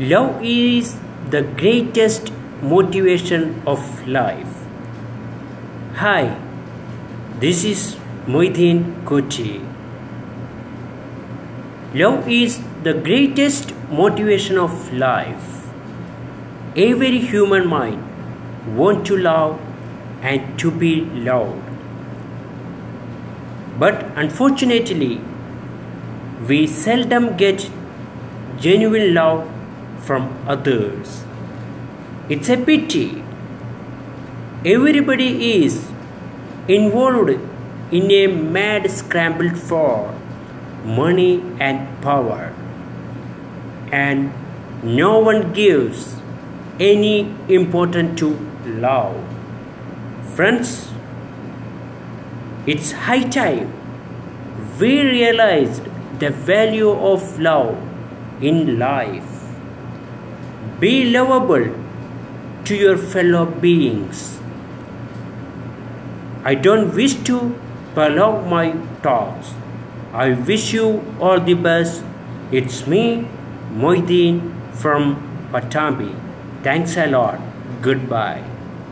Love is the greatest motivation of life. Hi, this is Moidin Kochi. Love is the greatest motivation of life. Every human mind wants to love and to be loved. But unfortunately, we seldom get genuine love from others. It's a pity. Everybody is involved in a mad scramble for money and power, and no one gives any importance to love. Friends, it's high time we realized the value of love in life. Be lovable to your fellow beings. I don't wish to prolong my thoughts. I wish you all the best. It's me, Moideen from Pattambi. Thanks a lot. Goodbye.